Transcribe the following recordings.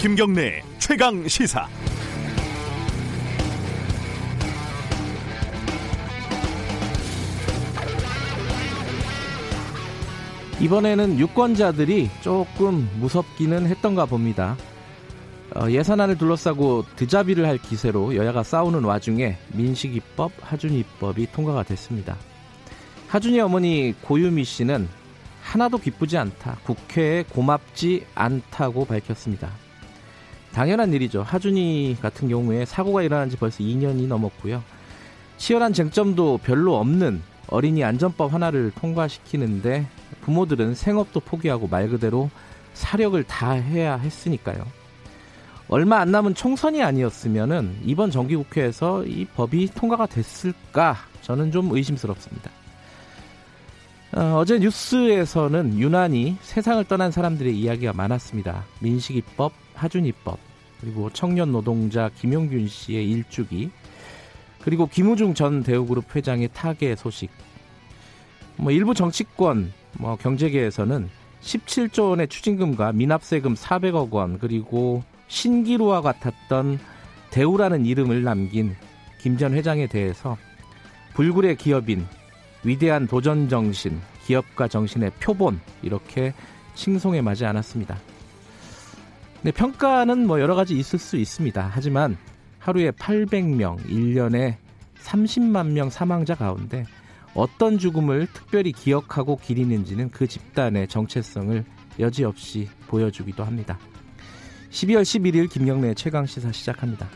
김경래 최강 시사. 이번에는 유권자들이 조금 무섭기는 했던가 봅니다. 어, 예산안을 둘러싸고 드자비를 할 기세로 여야가 싸우는 와중에 민식이법, 하준이법이 통과가 됐습니다. 하준이 어머니 고유미 씨는 하나도 기쁘지 않다. 국회에 고맙지 않다고 밝혔습니다. 당연한 일이죠. 하준이 같은 경우에 사고가 일어난 지 벌써 2년이 넘었고요. 치열한 쟁점도 별로 없는 어린이 안전법 하나를 통과시키는데 부모들은 생업도 포기하고 말 그대로 사력을 다 해야 했으니까요. 얼마 안 남은 총선이 아니었으면은 이번 정기국회에서 이 법이 통과가 됐을까 저는 좀 의심스럽습니다. 어, 제 뉴스에서는 유난히 세상을 떠난 사람들의 이야기가 많았습니다. 민식이법, 하준이법, 그리고 청년 노동자 김용균 씨의 일주기, 그리고 김우중 전 대우그룹 회장의 타계 소식. 뭐 일부 정치권, 뭐 경제계에서는 17조 원의 추징금과 미납세금 400억 원, 그리고 신기루와 같았던 대우라는 이름을 남긴 김 전 회장에 대해서 불굴의 기업인 위대한 도전 정신, 기업가 정신의 표본 이렇게 칭송에 맞지 않았습니다. 네, 평가는 뭐 여러 가지 있을 수 있습니다. 하지만 하루에 800명, 1년에 30만 명 사망자 가운데 어떤 죽음을 특별히 기억하고 기리는지는 그 집단의 정체성을 여지없이 보여주기도 합니다. 12월 11일 김경래 최강 시사 시작합니다.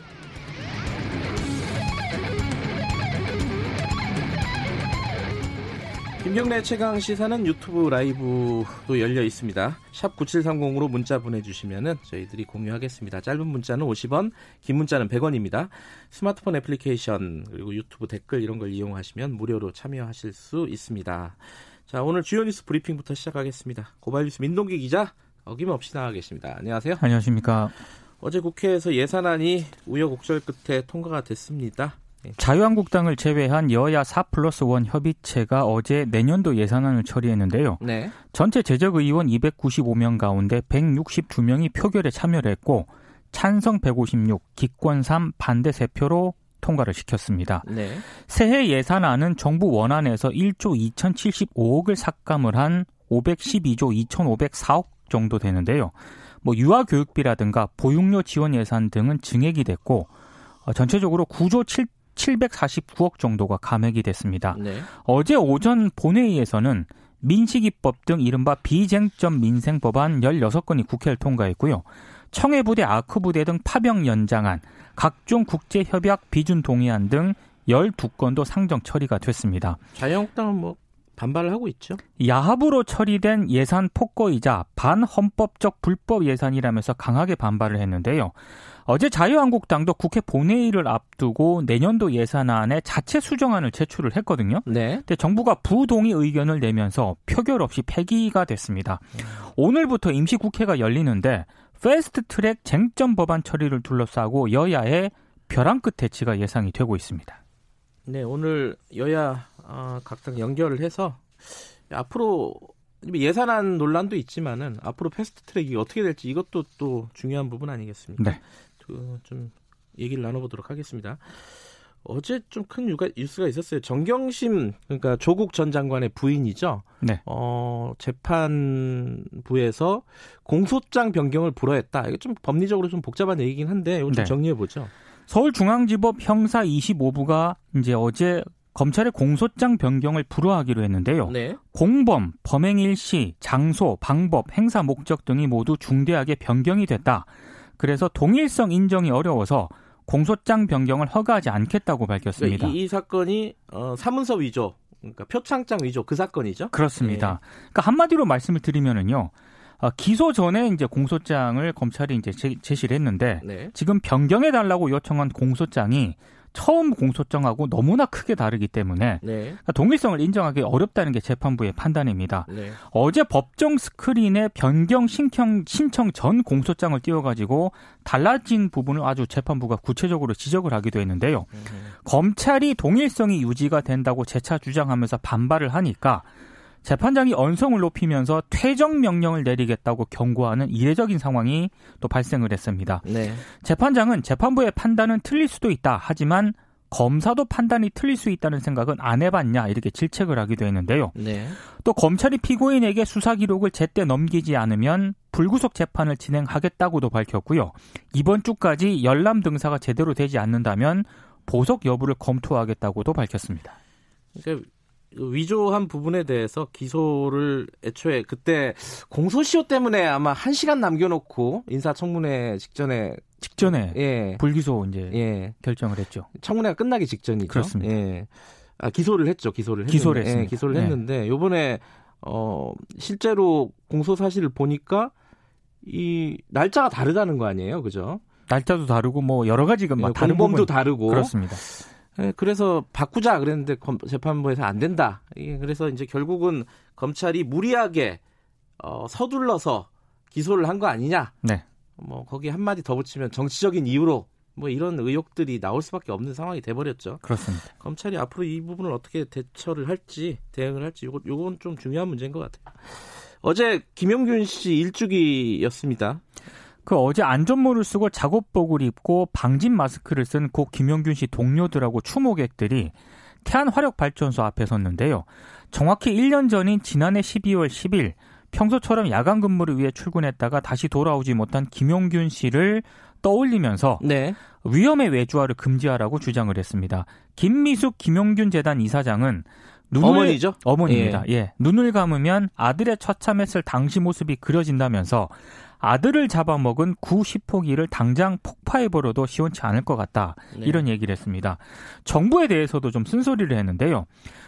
김경래 최강 시사는 유튜브 라이브도 열려 있습니다. 샵 9730으로 문자 보내주시면 저희들이 공유하겠습니다. 짧은 문자는 50원, 긴 문자는 100원입니다. 스마트폰 애플리케이션 그리고 유튜브 댓글 이런 걸 이용하시면 무료로 참여하실 수 있습니다. 자 오늘 주요 뉴스 브리핑부터 시작하겠습니다. 고발뉴스 민동기 기자 어김없이 나와 계십니다. 안녕하세요. 안녕하십니까. 어제 국회에서 예산안이 우여곡절 끝에 통과가 됐습니다. 네. 자유한국당을 제외한 여야 4 플러스 1 협의체가 어제 내년도 예산안을 처리했는데요. 네. 전체 제적 의원 295명 가운데 162명이 표결에 참여를 했고 찬성 156, 기권 3, 반대 3표로 통과를 시켰습니다. 네. 새해 예산안은 정부 원안에서 1조 2,075억을 삭감을 한 512조 2,504억 정도 되는데요. 뭐 유아 교육비라든가 보육료 지원 예산 등은 증액이 됐고 어, 전체적으로 9조 7 749억 정도가 감액이 됐습니다. 네. 어제 오전 본회의에서는 민식이법 등 이른바 비쟁점 민생 법안 16건이 국회를 통과했고요. 청해부대, 아크부대 등 파병 연장안, 각종 국제협약 비준 동의안 등 12건도 상정 처리가 됐습니다. 자유한국당은 뭐 반발을 하고 있죠. 야합으로 처리된 예산 폭거이자 반헌법적 불법 예산이라면서 강하게 반발을 했는데요. 어제 자유한국당도 국회 본회의를 앞두고 내년도 예산안에 자체 수정안을 제출을 했거든요. 네. 근데 정부가 부동의 의견을 내면서 표결 없이 폐기가 됐습니다. 음. 오늘부터 임시국회가 열리는데 패스트 트랙 쟁점 법안 처리를 둘러싸고 여야의 벼랑 끝 대치가 예상이 되고 있습니다. 네, 오늘 여야 어, 각당 연결을 해서 앞으로 예산안 논란도 있지만은 앞으로 패스트 트랙이 어떻게 될지 이것도 또 중요한 부분 아니겠습니까? 네. 그 좀 얘기를 나눠보도록 하겠습니다. 어제 좀 큰 뉴스가 있었어요. 정경심 그러니까 조국 전 장관의 부인이죠. 네. 어, 재판부에서 공소장 변경을 불허했다. 이게 좀 법리적으로 좀 복잡한 얘기긴 한데 이걸 좀 네. 정리해 보죠. 서울중앙지법 형사 25부가 이제 어제 검찰의 공소장 변경을 불허하기로 했는데요. 네. 공범, 범행 일시, 장소, 방법, 행사 목적 등이 모두 중대하게 변경이 됐다. 그래서 동일성 인정이 어려워서 공소장 변경을 허가하지 않겠다고 밝혔습니다. 네, 이, 이, 사건이 어, 사문서 위조, 그러니까 표창장 위조 그 사건이죠? 그렇습니다. 네. 그러니까 한마디로 말씀을 드리면은요. 어, 기소 전에 이제 공소장을 검찰이 이제 제, 시를 했는데 네. 지금 변경해 달라고 요청한 공소장이 처음 공소장하고 너무나 크게 다르기 때문에 네. 그러니까 동일성을 인정하기 어렵다는 게 재판부의 판단입니다. 네. 어제 법정 스크린에 변경 신청, 신청 전 공소장을 띄워가지고 달라진 부분을 아주 재판부가 구체적으로 지적을 하기도 했는데요. 음. 검찰이 동일성이 유지가 된다고 재차 주장하면서 반발을 하니까 재판장이 언성을 높이면서 퇴정 명령을 내리겠다고 경고하는 이례적인 상황이 또 발생을 했습니다. 네. 재판장은 재판부의 판단은 틀릴 수도 있다. 하지만 검사도 판단이 틀릴 수 있다는 생각은 안 해봤냐 이렇게 질책을 하기도 했는데요. 네. 또 검찰이 피고인에게 수사 기록을 제때 넘기지 않으면 불구속 재판을 진행하겠다고도 밝혔고요. 이번 주까지 열람 등사가 제대로 되지 않는다면 보석 여부를 검토하겠다고도 밝혔습니다. 그러니까 위조한 부분에 대해서 기소를 애초에 그때 공소시효 때문에 아마 한 시간 남겨놓고 인사청문회 직전에 직전에 예. 불기소 이제 예. 결정을 했죠. 청문회가 끝나기 직전이죠. 그렇습니다. 예. 아, 기소를 했죠. 기소를 기소를 했는데, 예, 기소를 네. 했는데 요번에 어 실제로 공소 사실을 보니까 이 날짜가 다르다는 거 아니에요, 그죠? 날짜도 다르고 뭐 여러 가지가 막 예, 다른 범도 다르고 그렇습니다. 예, 그래서 바꾸자 그랬는데 재판부에서 안 된다. 예, 그래서 이제 결국은 검찰이 무리하게 어, 서둘러서 기소를 한 거 아니냐. 네. 뭐 거기 한 마디 더 붙이면 정치적인 이유로 뭐 이런 의혹들이 나올 수밖에 없는 상황이 돼버렸죠. 그렇습니다. 검찰이 앞으로 이 부분을 어떻게 대처를 할지 대응을 할지 요거 요건 좀 중요한 문제인 것 같아요. 어제 김용균 씨 일주기였습니다. 그 어제 안전모를 쓰고 작업복을 입고 방진 마스크를 쓴 고 김영균 씨 동료들하고 추모객들이 태안 화력 발전소 앞에 섰는데요. 정확히 1년 전인 지난해 12월 10일 평소처럼 야간 근무를 위해 출근했다가 다시 돌아오지 못한 김용균 씨를 떠올리면서 네. 위험의 외주화를 금지하라고 주장을 했습니다. 김미숙 김용균 재단 이사장은 눈을, 어머니죠? 어머니입니다. 예. 예. 눈을 감으면 아들의 처참했을 당시 모습이 그려진다면서 아들을 잡아먹은 구 시포기를 당장 폭파해버려도 시원치 않을 것 같다. 네. 이런 얘기를 했습니다. 정부에 대해서도 좀 쓴소리를 했는데요.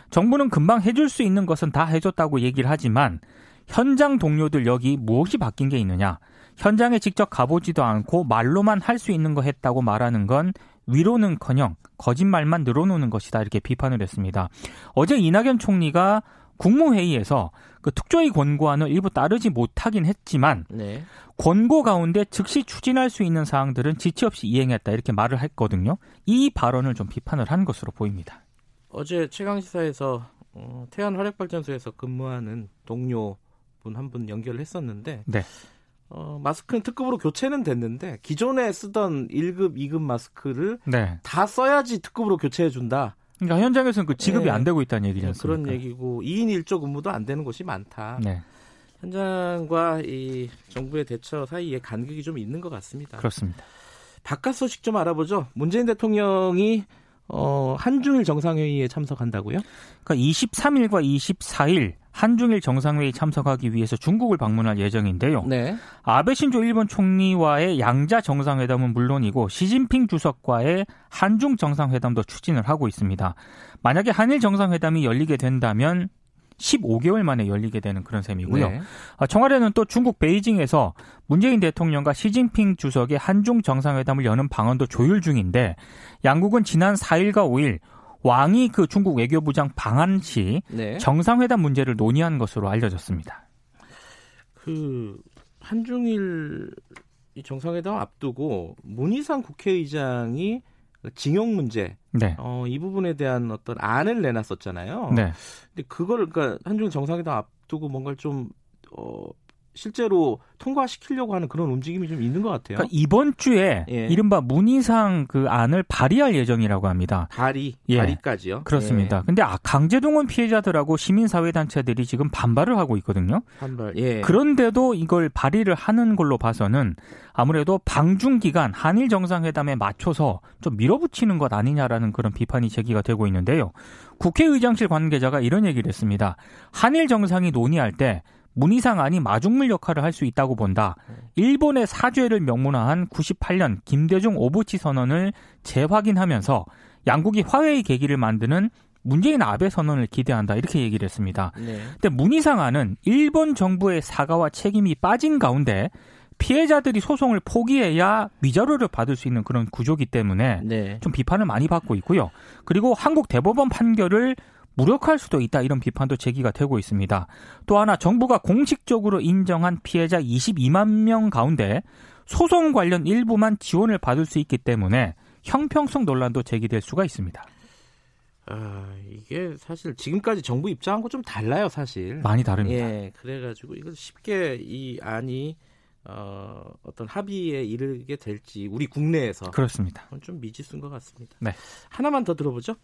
정부는 금방 해줄 수 있는 것은 다 해줬다고 얘기를 하지만 현장 동료들 여기 무엇이 바뀐 게 있느냐? 현장에 직접 가보지도 않고 말로만 할 수 있는 거 했다고 말하는 건 위로는커녕 거짓말만 늘어놓는 것이다 이렇게 비판을 했습니다. 어제 이낙연 총리가 국무회의에서 그 특조위 권고안을 일부 따르지 못하긴 했지만 네. 권고 가운데 즉시 추진할 수 있는 사항들은 지체 없이 이행했다 이렇게 말을 했거든요. 이 발언을 좀 비판을 한 것으로 보입니다. 어제 최강 시사에서 어, 태안 화력발전소에서 근무하는 동료 분 한 분 연결을 했었는데 네. 어, 마스크는 특급으로 교체는 됐는데 기존에 쓰던 1급, 2급 마스크를 네. 다 써야지 특급으로 교체해 준다. 그러니까 현장에서는 그 지급이 네. 안 되고 있다는 얘기지 않습니까? 그런 얘기고 2인 1조 근무도 안 되는 곳이 많다. 네. 현장과 이 정부의 대처 사이에 간격이 좀 있는 것 같습니다. 그렇습니다. 바깥 소식 좀 알아보죠. 문재인 대통령이 어, 한중일 정상회의에 참석한다고요? 그러니까 23일과 24일 한중일 정상회의 참석하기 위해서 중국을 방문할 예정인데요. 네. 아베 신조 일본 총리와의 양자 정상회담은 물론이고 시진핑 주석과의 한중 정상회담도 추진을 하고 있습니다. 만약에 한일 정상회담이 열리게 된다면 15개월 만에 열리게 되는 그런 셈이고요. 네. 아, 청와대는 또 중국 베이징에서 문재인 대통령과 시진핑 주석의 한중 정상회담을 여는 방안도 조율 중인데 양국은 지난 4일과 5일 왕이 그 중국 외교부장 방한 시 네. 정상회담 문제를 논의한 것으로 알려졌습니다. 그 한중일 정상회담 앞두고 문희상 국회의장이 징용 문제, 네. 어, 이 부분에 대한 어떤 안을 내놨었잖아요. 네. 근데 그거를 그러니까 한중 정상회담 앞두고 뭔가를 좀 어, 실제로 통과시키려고 하는 그런 움직임이 좀 있는 것 같아요. 그러니까 이번 주에 예. 이른바 문희상 그 안을 발의할 예정이라고 합니다. 발의, 예. 발의까지요? 그렇습니다. 예. 근데 아, 강제동원 피해자들하고 시민사회단체들이 지금 반발을 하고 있거든요. 반발, 예. 그런데도 이걸 발의를 하는 걸로 봐서는 아무래도 방중 기간 한일 정상회담에 맞춰서 좀 밀어붙이는 것 아니냐라는 그런 비판이 제기가 되고 있는데요. 국회의장실 관계자가 이런 얘기를 했습니다. 한일 정상이 논의할 때 문희상 안이 마중물 역할을 할 수 있다고 본다. 일본의 사죄를 명문화한 98년 김대중 오부치 선언을 재확인하면서 양국이 화해의 계기를 만드는 문재인 아베 선언을 기대한다 이렇게 얘기를 했습니다. 네. 근데 문희상 안은 일본 정부의 사과와 책임이 빠진 가운데 피해자들이 소송을 포기해야 위자료를 받을 수 있는 그런 구조기 때문에 네. 좀 비판을 많이 받고 있고요. 그리고 한국 대법원 판결을 무력할 수도 있다 이런 비판도 제기가 되고 있습니다. 또 하나 정부가 공식적으로 인정한 피해자 22만 명 가운데 소송 관련 일부만 지원을 받을 수 있기 때문에 형평성 논란도 제기될 수가 있습니다. 아, 이게 사실 지금까지 정부 입장하고 좀 달라요, 사실. 많이 다릅니다. 예, 그래가지고 이걸 쉽게 이 안이 어, 어떤 합의에 이르게 될지 우리 국내에서 그렇습니다. 좀 미지수인 것 같습니다. 네. 하나만 더 들어보죠.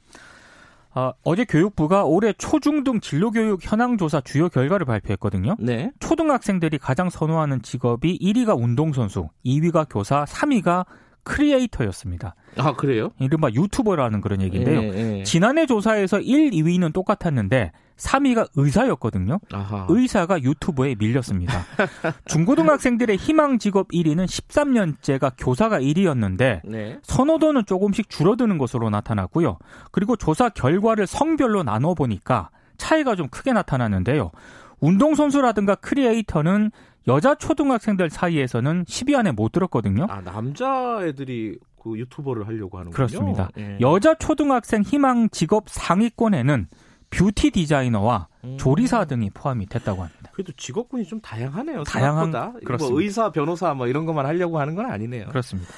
어, 어제 교육부가 올해 초중등 진로교육 현황조사 주요 결과를 발표했거든요. 네. 초등학생들이 가장 선호하는 직업이 1위가 운동선수, 2위가 교사, 3위가 크리에이터였습니다. 아, 그래요? 이른바 유튜버라는 그런 얘기인데요. 예, 예. 지난해 조사에서 1, 2위는 똑같았는데 3위가 의사였거든요. 아하. 의사가 유튜브에 밀렸습니다. 중고등학생들의 희망 직업 1위는 13년째가 교사가 1위였는데 네. 선호도는 조금씩 줄어드는 것으로 나타났고요. 그리고 조사 결과를 성별로 나눠 보니까 차이가 좀 크게 나타났는데요. 운동선수라든가 크리에이터는 여자 초등학생들 사이에서는 10위 안에 못 들었거든요. 아, 남자애들이 그 유튜버를 하려고 하는군요. 그렇습니다. 예. 여자 초등학생 희망 직업 상위권에는 뷰티 디자이너와 음. 조리사 등이 포함이 됐다고 합니다. 그래도 직업군이 좀 다양하네요. 다양한 뭐 의사, 변호사 뭐 이런 것만 하려고 하는 건 아니네요. 그렇습니다.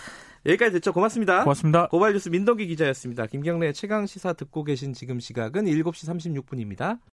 여기까지 됐죠. 고맙습니다. 고맙습니다. 고발뉴스 민덕기 기자였습니다. 김경래 최강 시사 듣고 계신 지금 시각은 7시 36분입니다.